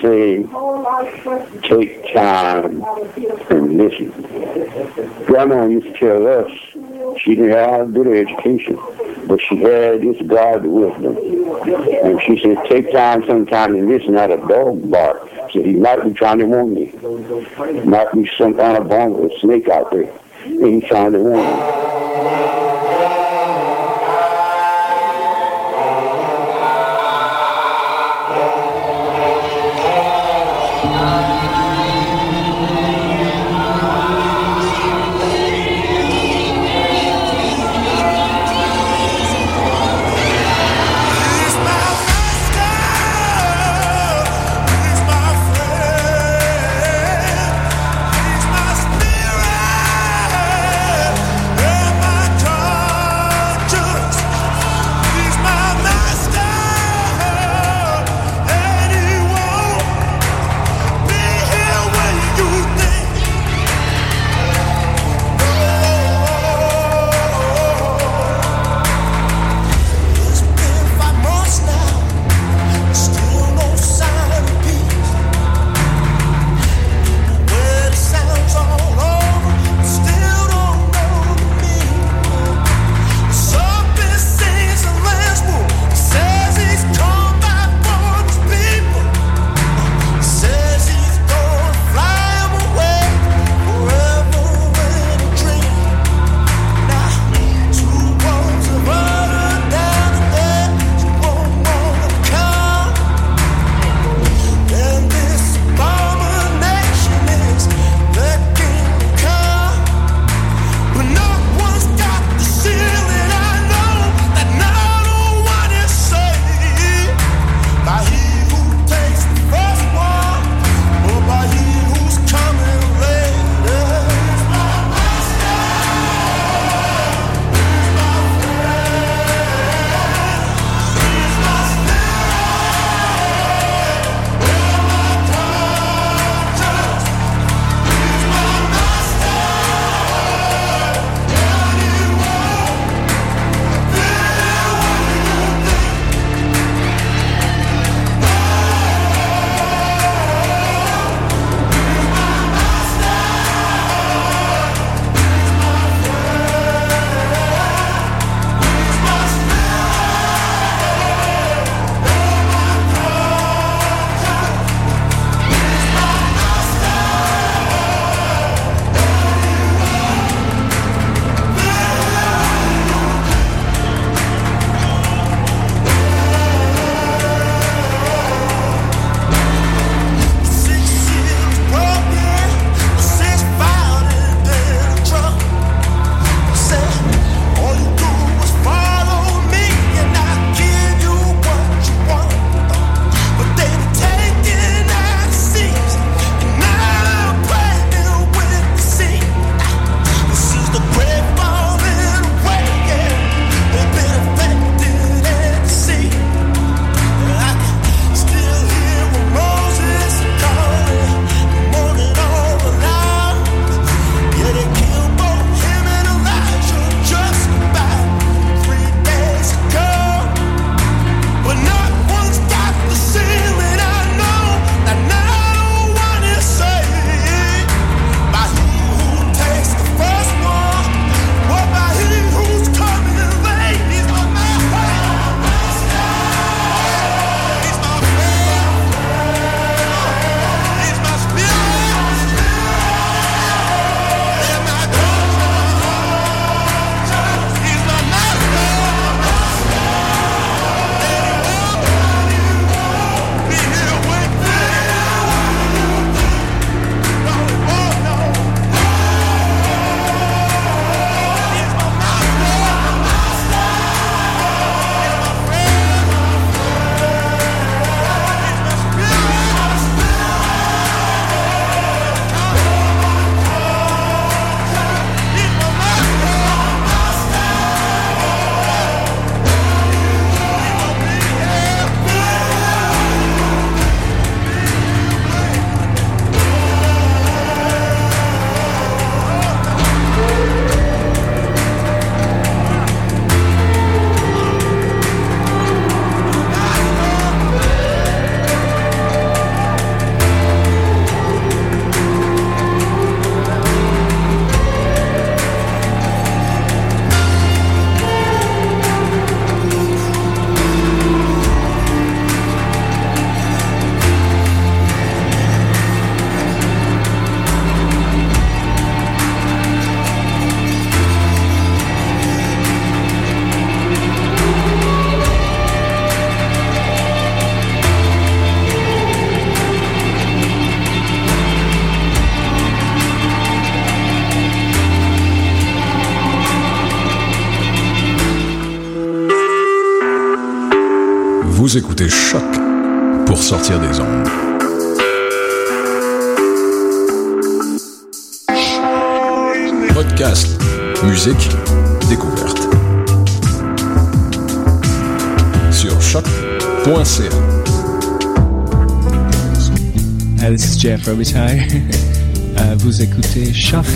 Say, take time and listen. Grandma used to tell us she didn't have a good education, but she had this God wisdom. And she said, take time sometime and listen at a dog bark. So he might be trying to warn me. Might be some kind of bomb or snake out there. And he's trying to warn me. Vous écoutez Choc pour sortir des ondes. podcast, musique, découverte. Sur choc.ca. Hey, this is Jeff Robitaille. Uh, vous écoutez Choc.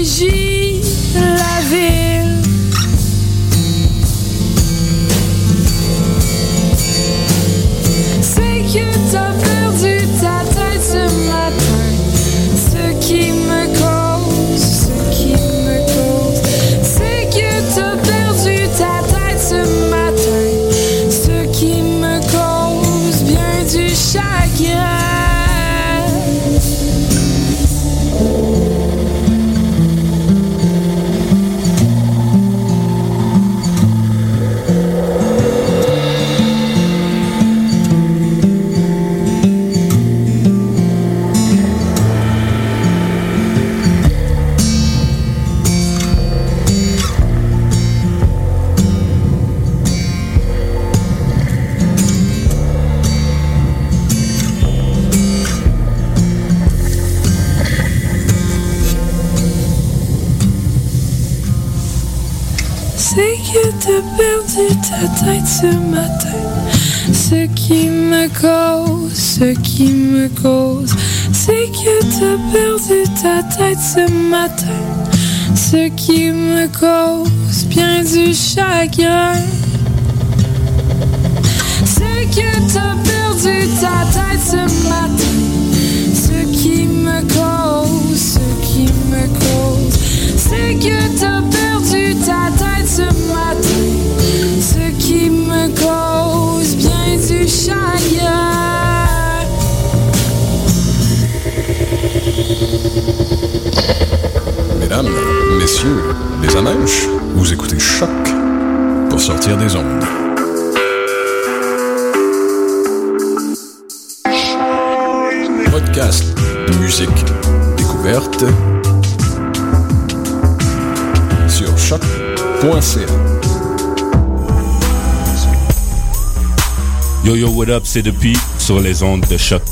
fugir. Tête ce matin. Ce qui me cause, ce qui me cause, c'est que t'as perdu ta tête ce matin. Ce qui me cause bien du chagrin. C'est que t'as perdu ta tête ce matin. Ce qui me cause, ce qui me cause, c'est que t'as perdu ta tête Mesdames, messieurs, les amèches, vous écoutez Choc pour sortir des ondes. Podcast, musique, découverte sur choc.ca. Yo yo, what up, c'est depuis sur les ondes de choc.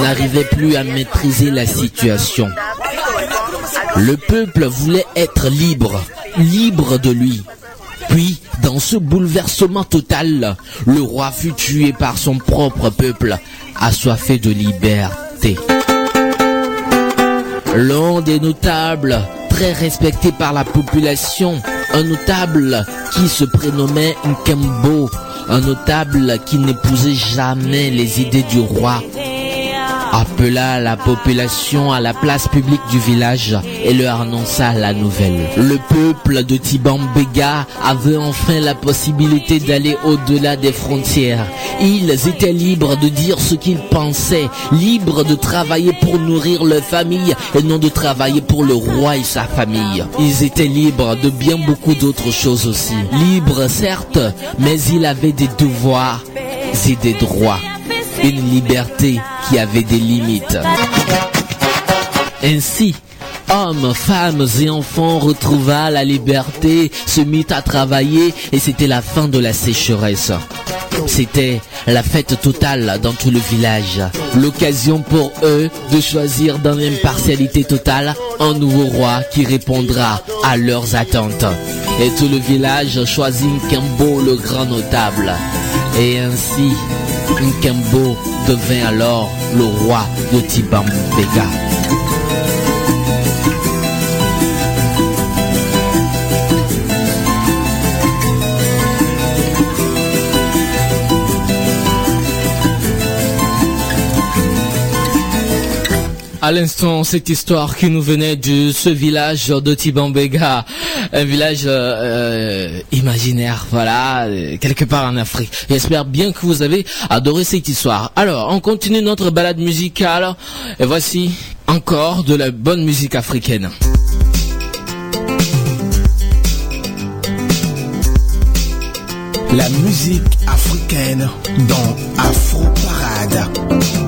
N'arrivait plus à maîtriser la situation. Le peuple voulait être libre, libre de lui. Puis, dans ce bouleversement total, le roi fut tué par son propre peuple, assoiffé de liberté. L'un des notables, très respecté par la population, un notable qui se prénommait Nkembo, un notable qui n'épousait jamais les idées du roi, appela la population à la place publique du village et leur annonça la nouvelle. Le peuple de Tibambega avait enfin la possibilité d'aller au-delà des frontières. Ils étaient libres de dire ce qu'ils pensaient, libres de travailler pour nourrir leur famille et non de travailler pour le roi et sa famille. Ils étaient libres de bien beaucoup d'autres choses aussi. Libres certes, mais ils avaient des devoirs et des droits une liberté qui avait des limites. Ainsi, hommes, femmes et enfants retrouva la liberté, se mit à travailler et c'était la fin de la sécheresse. C'était la fête totale dans tout le village. L'occasion pour eux de choisir dans l'impartialité totale un nouveau roi qui répondra à leurs attentes. Et tout le village choisit Nkembo le grand notable. Et ainsi, Nkembo devint alors le roi de Tibambega. À l'instant, cette histoire qui nous venait de ce village de Tibambega, un village euh, euh, imaginaire, voilà, euh, quelque part en Afrique. J'espère bien que vous avez adoré cette histoire. Alors, on continue notre balade musicale et voici encore de la bonne musique africaine. La musique africaine dans Afro Parade.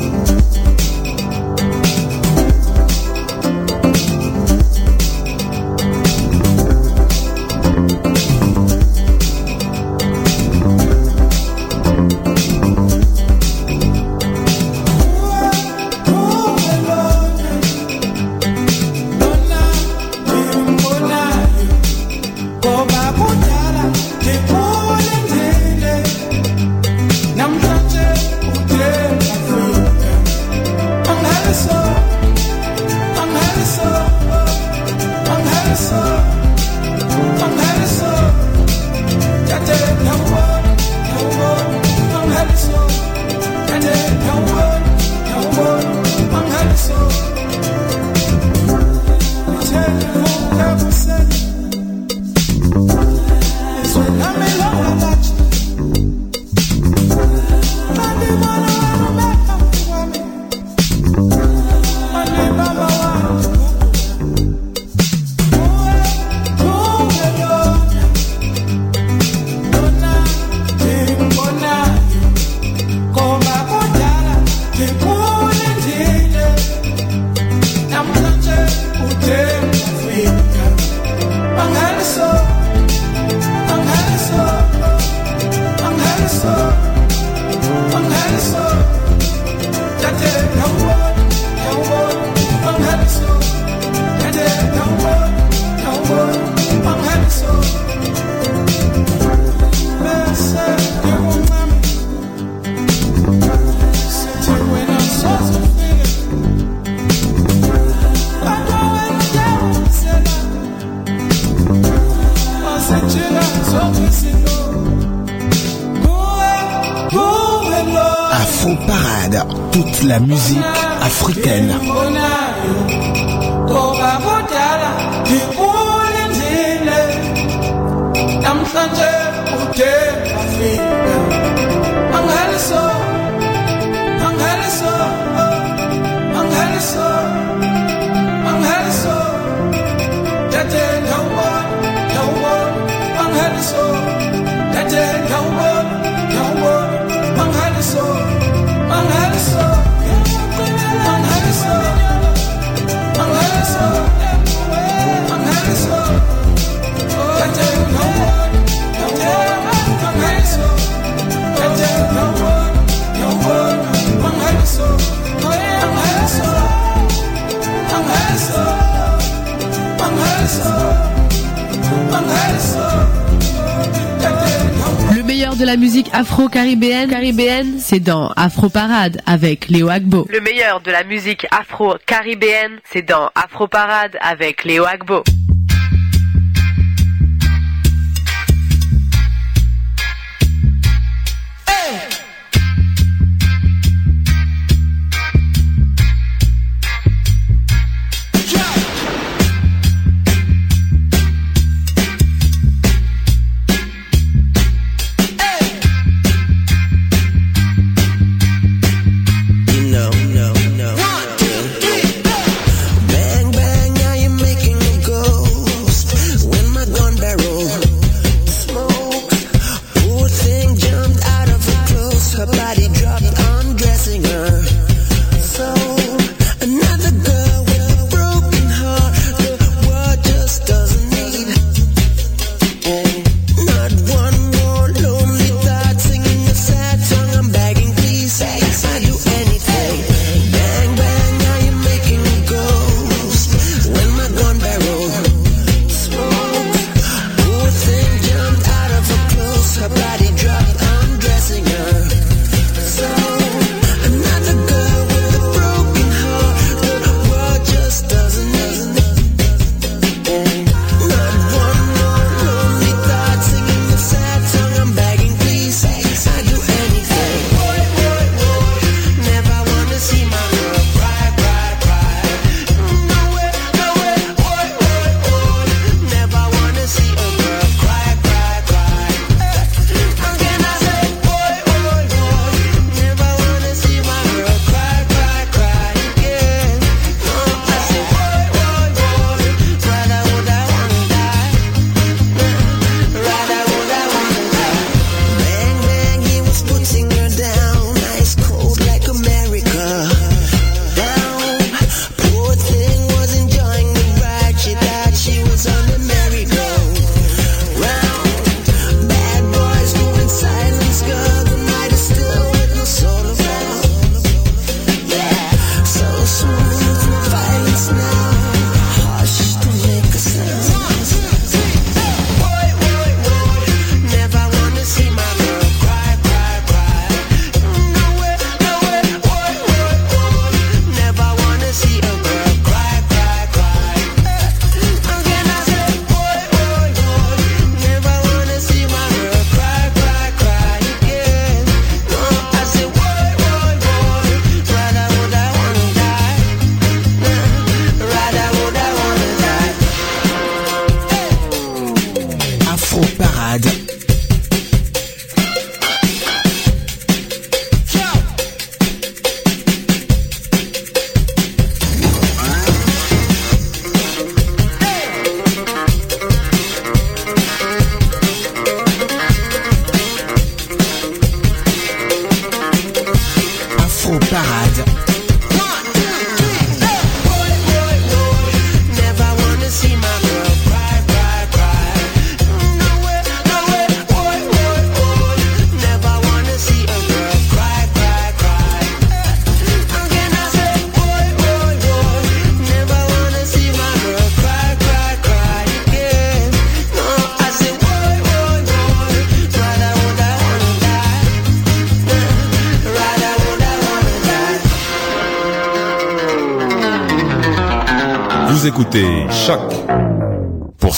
c'est dans Afro Parade avec Léo Agbo. Le meilleur de la musique afro-caribéenne, c'est dans Afro Parade avec Léo Agbo.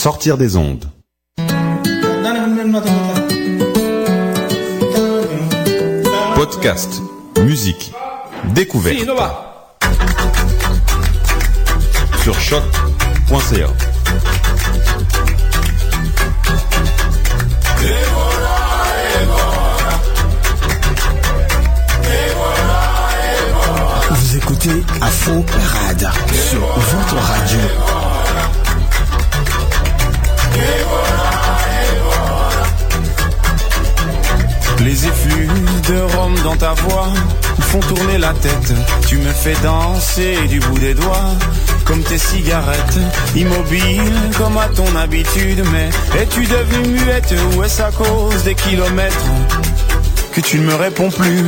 Sortir des ondes. Podcast, musique, découverte. Sur choc.ca. Vous écoutez à fond parade sur votre radio. Les effluves de rhum dans ta voix font tourner la tête. Tu me fais danser du bout des doigts, comme tes cigarettes, immobile comme à ton habitude. Mais es-tu devenue muette ou est-ce à cause des kilomètres que tu ne me réponds plus?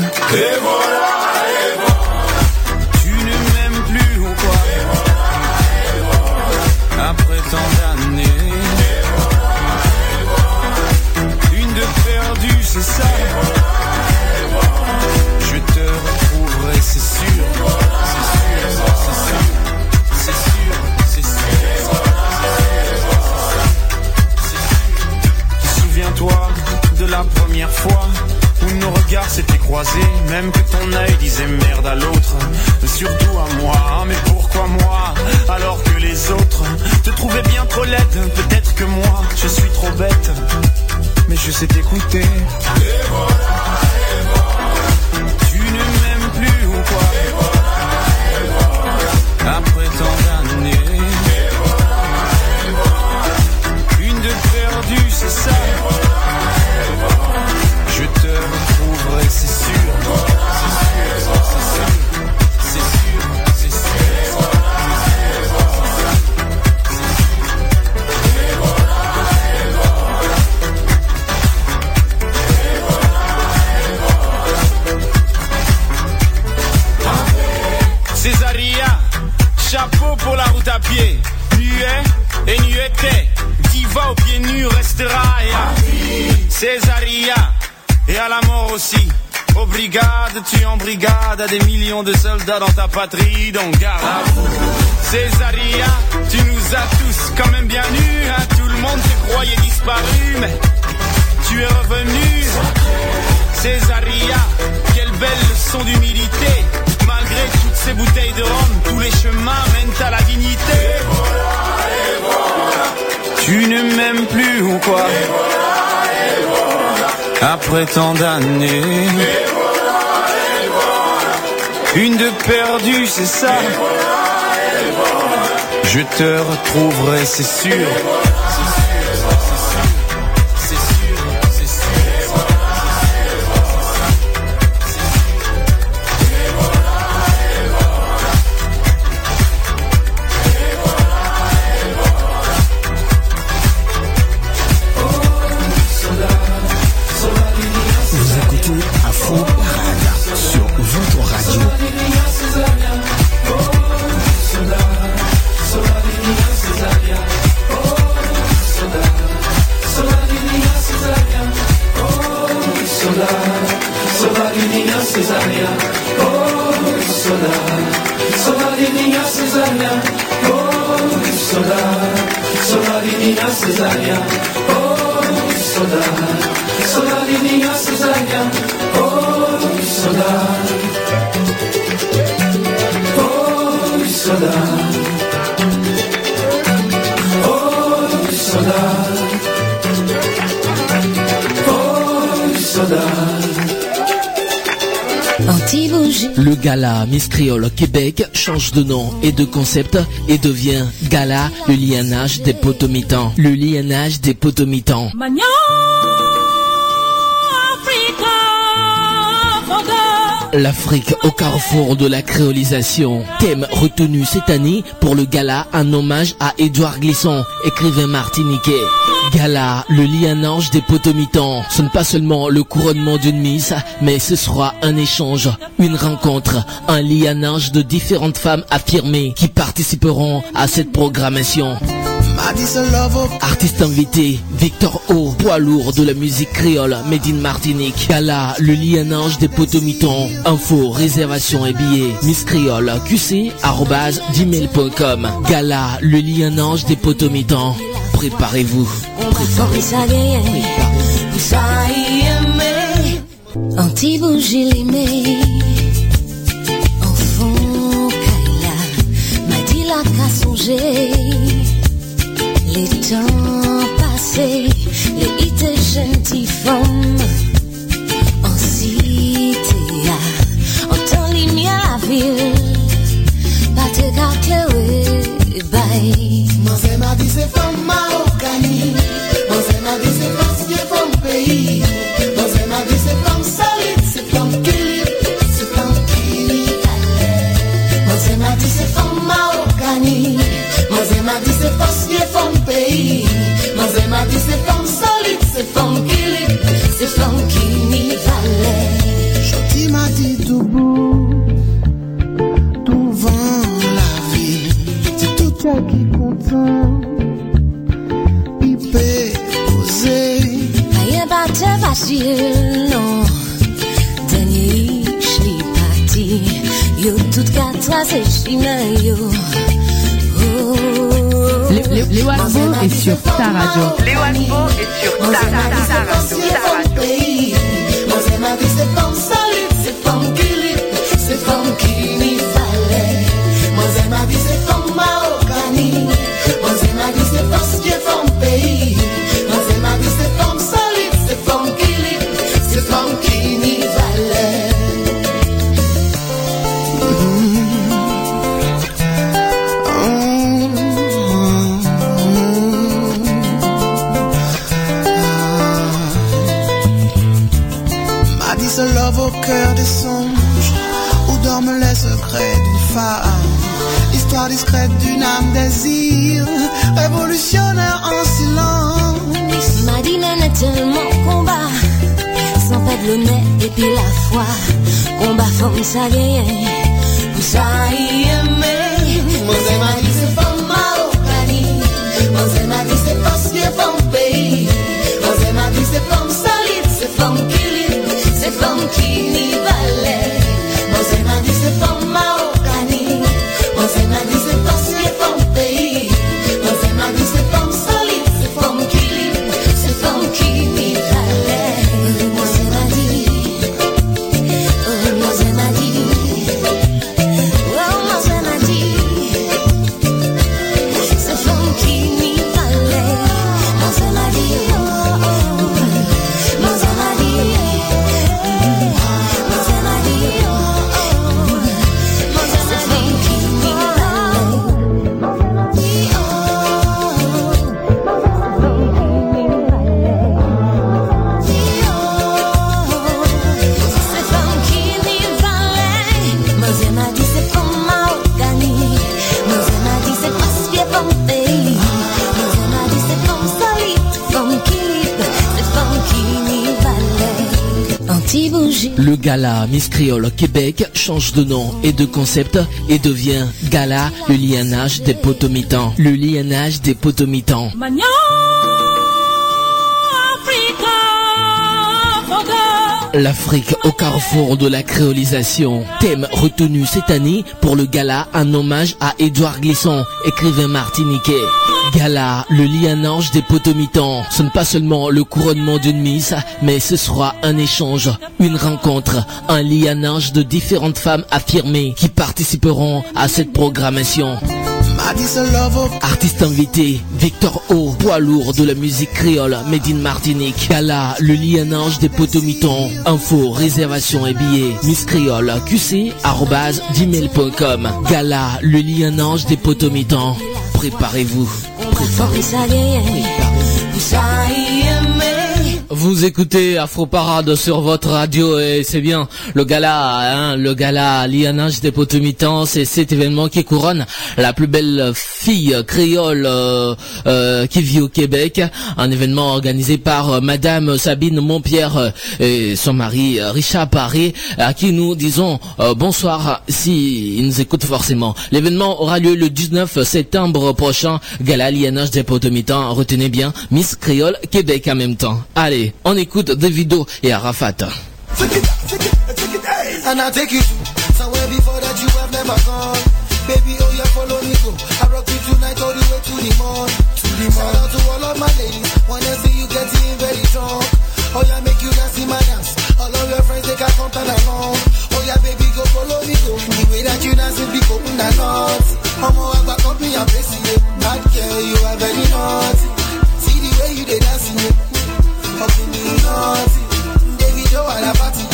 À des millions de soldats dans ta patrie, donc garde à. Césaria, tu nous as tous quand même bien nus, hein. tout le monde te croyait disparu, mais tu es revenu. Césaria, quelle belle leçon d'humilité. Malgré toutes ces bouteilles de rhum, tous les chemins mènent à la dignité. Tu ne m'aimes plus ou quoi? Après tant d'années. Une de perdue, c'est ça. Je te retrouverai, c'est sûr. soda, soda divina Cesaria. Oh, soda, soda divina Cesaria. Oh, soda. Oh, soda. Le gala Miss Créole Québec change de nom et de concept et devient Gala le lianage des potomitans. Le lianage des potomitans. L'Afrique au carrefour de la créolisation. Thème retenu cette année pour le gala, un hommage à Édouard Glisson, écrivain martiniquais. Gala, le lianage des potomitans. Ce n'est pas seulement le couronnement d'une miss, mais ce sera un échange, une rencontre, un lianage de différentes femmes affirmées qui participeront à cette programmation. Artiste invité, Victor O, poids lourd de la musique créole, Médine Martinique. Gala, le lien ange des potomitons. Info, réservation et billets. Miss Créole, QC, arrobase, gmail.com. Gala, le lien ange des potomitons. Préparez-vous. Préparez-vous. Enfant, Kaila, m'a dit la les temps passés, les hits et gentilles femmes femme qui est femme pays. Moi c'est ma vie, sur ta radio. Les Wagbo est sur ta, ta, ta radio. C'est ma vie, c'est Discrète d'une âme désir Révolutionnaire en silence M'a dit, mais tellement combat. Sans perdre le nez et puis la foi. Combat femme, gagne. Pour ça, y aimer. Moi c'est ma vie, c'est femme marocaine. Moi c'est ma vie, c'est qui est femme pays. Moi c'est ma vie, c'est femme solide, c'est femme qui c'est femme qui n'y valait. Moi c'est ma vie, c'est femme. Moi c'est ma vie, c'est Miss Créole Québec change de nom et de concept et devient Gala le lianage des potomitans. Le lianage des potomitans. L'Afrique au carrefour de la créolisation. Thème retenu cette année pour le gala, un hommage à Édouard Glisson, écrivain martiniquais. Gala, le lianage des potomitans. Ce n'est pas seulement le couronnement d'une miss, mais ce sera un échange, une rencontre, un lianage de différentes femmes affirmées qui participeront à cette programmation. Artiste invité, Victor O, poids lourd de la musique créole, Made in Martinique. Gala, le lianage des potomitons. Info, réservation et billets. Miss Créole, qc, arrobase, gmail.com. Gala, le lianage des potomitons. Préparez-vous. Ça Vous écoutez Afro Parade sur votre radio et c'est bien le gala, hein, le gala lianage des potomitans, c'est cet événement qui couronne la plus belle fille créole euh, euh, qui vit au Québec. Un événement organisé par Madame Sabine Montpierre et son mari Richard Paré, à qui nous disons euh, bonsoir si nous écoutent forcément. L'événement aura lieu le 19 septembre prochain. Gala lianage des potomitans, retenez bien Miss Créole Québec en même temps. Allez, on écoute Davido et Arafat. Oh yeah, make you dance in my dance. All of your friends they can come. Oh yeah, baby, go follow me go. The way that you dance it be open and not. I'm all about company, I'm busy. Bad girl, you are very naughty. See the way you they dancing. Hugging me not want a party.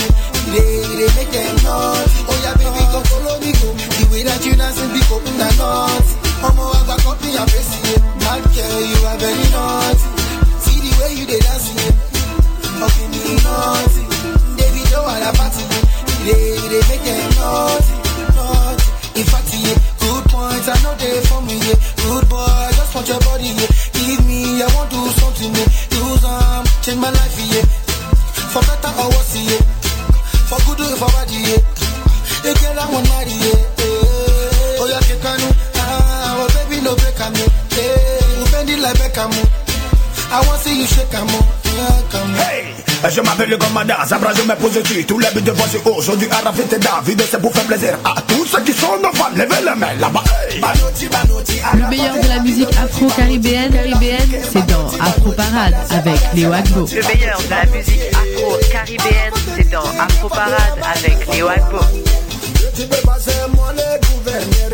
They make them naughty. Oh yeah, baby, come follow me go. The way that you dancing, be open and naughty. Ọmọ àgbà kan fi hàn fèsì yẹn. Bad girl, you are very naughty. See the way you dey dance yẹn. Hugging me naughty. Baby, don't want a party. They they make them naughty, naughty. In fact, yeah, good points I know they for me. Yeah, good boy, I just want your body. Yeah, give me, I want to do something. Yeah, do some. Change my life, yeah. For better or worse, yeah. For good or for bad, yeah. You get that one marry, yeah. Oh, yeah, Kekanu. Ah, oh, baby, no Beckham, yeah. You bend it like Beckham. Oh. I want to see you shake, I'm Hey, je m'appelle le commandant, Zabra je me pose dessus Tous les buts de voici aujourd'hui Arafit et David C'est pour faire plaisir à tous ceux qui sont nos fans Levez les mains là-bas hey. Le meilleur de la musique afro-caribéenne, caribéenne, c'est dans Afro Parade avec Léo Agbo. Le meilleur de la musique afro-caribéenne, c'est dans Afro Parade avec Léo Agbo. And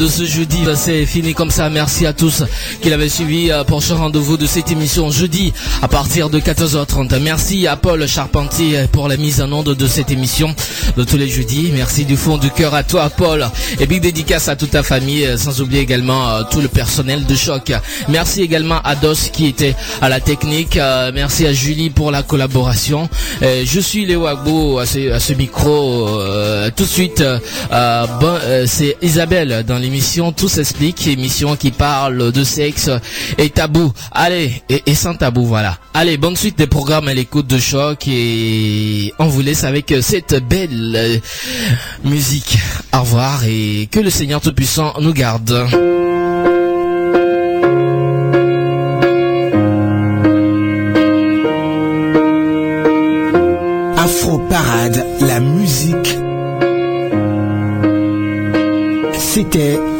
parade de jeudi, bah, c'est fini comme ça. Merci à tous qui l'avaient suivi euh, pour ce rendez-vous de cette émission jeudi à partir de 14h30. Merci à Paul Charpentier pour la mise en onde de cette émission de tous les jeudis. Merci du fond du cœur à toi, Paul. Et big dédicace à toute ta famille, euh, sans oublier également euh, tout le personnel de choc. Merci également à Dos qui était à la technique. Merci à Julie pour la collaboration. Je suis Léo Agbo à ce, à ce micro. tout de suite, bon, c'est Isabelle dans l'émission Tout s'explique, émission qui parle de sexe et tabou. Allez, et, et sans tabou, voilà. Allez, bonne suite des programmes à l'écoute de choc et on vous laisse avec cette belle musique. Au revoir et que le Seigneur Tout-Puissant nous garde. Afro Parade, la musique. C'était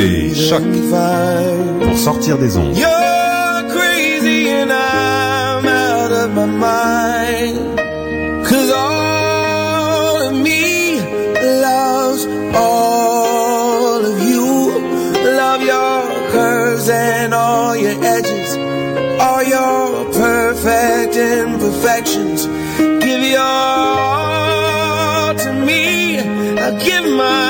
écoutez Choc pour sortir des ondes. You're crazy and I'm out of my mind. Cause all of me loves all of you. Love your curves and all your edges. All your perfect imperfections. Give your all to me. I give my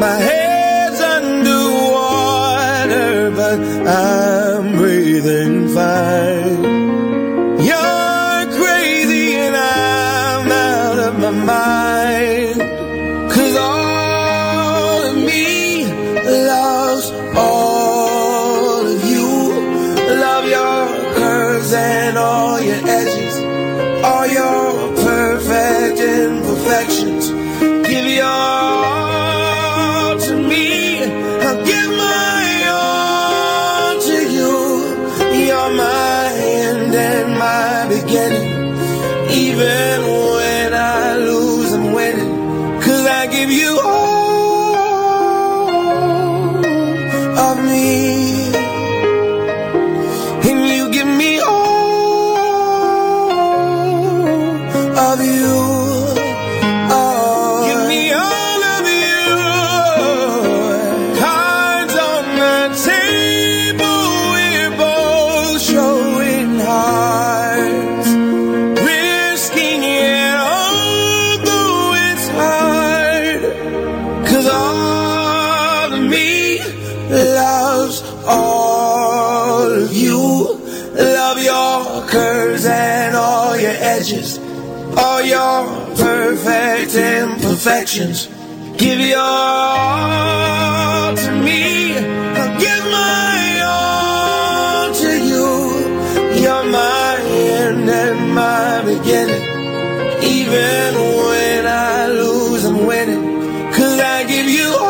My head's underwater, but I'm breathing fine. Imperfections. Give your all.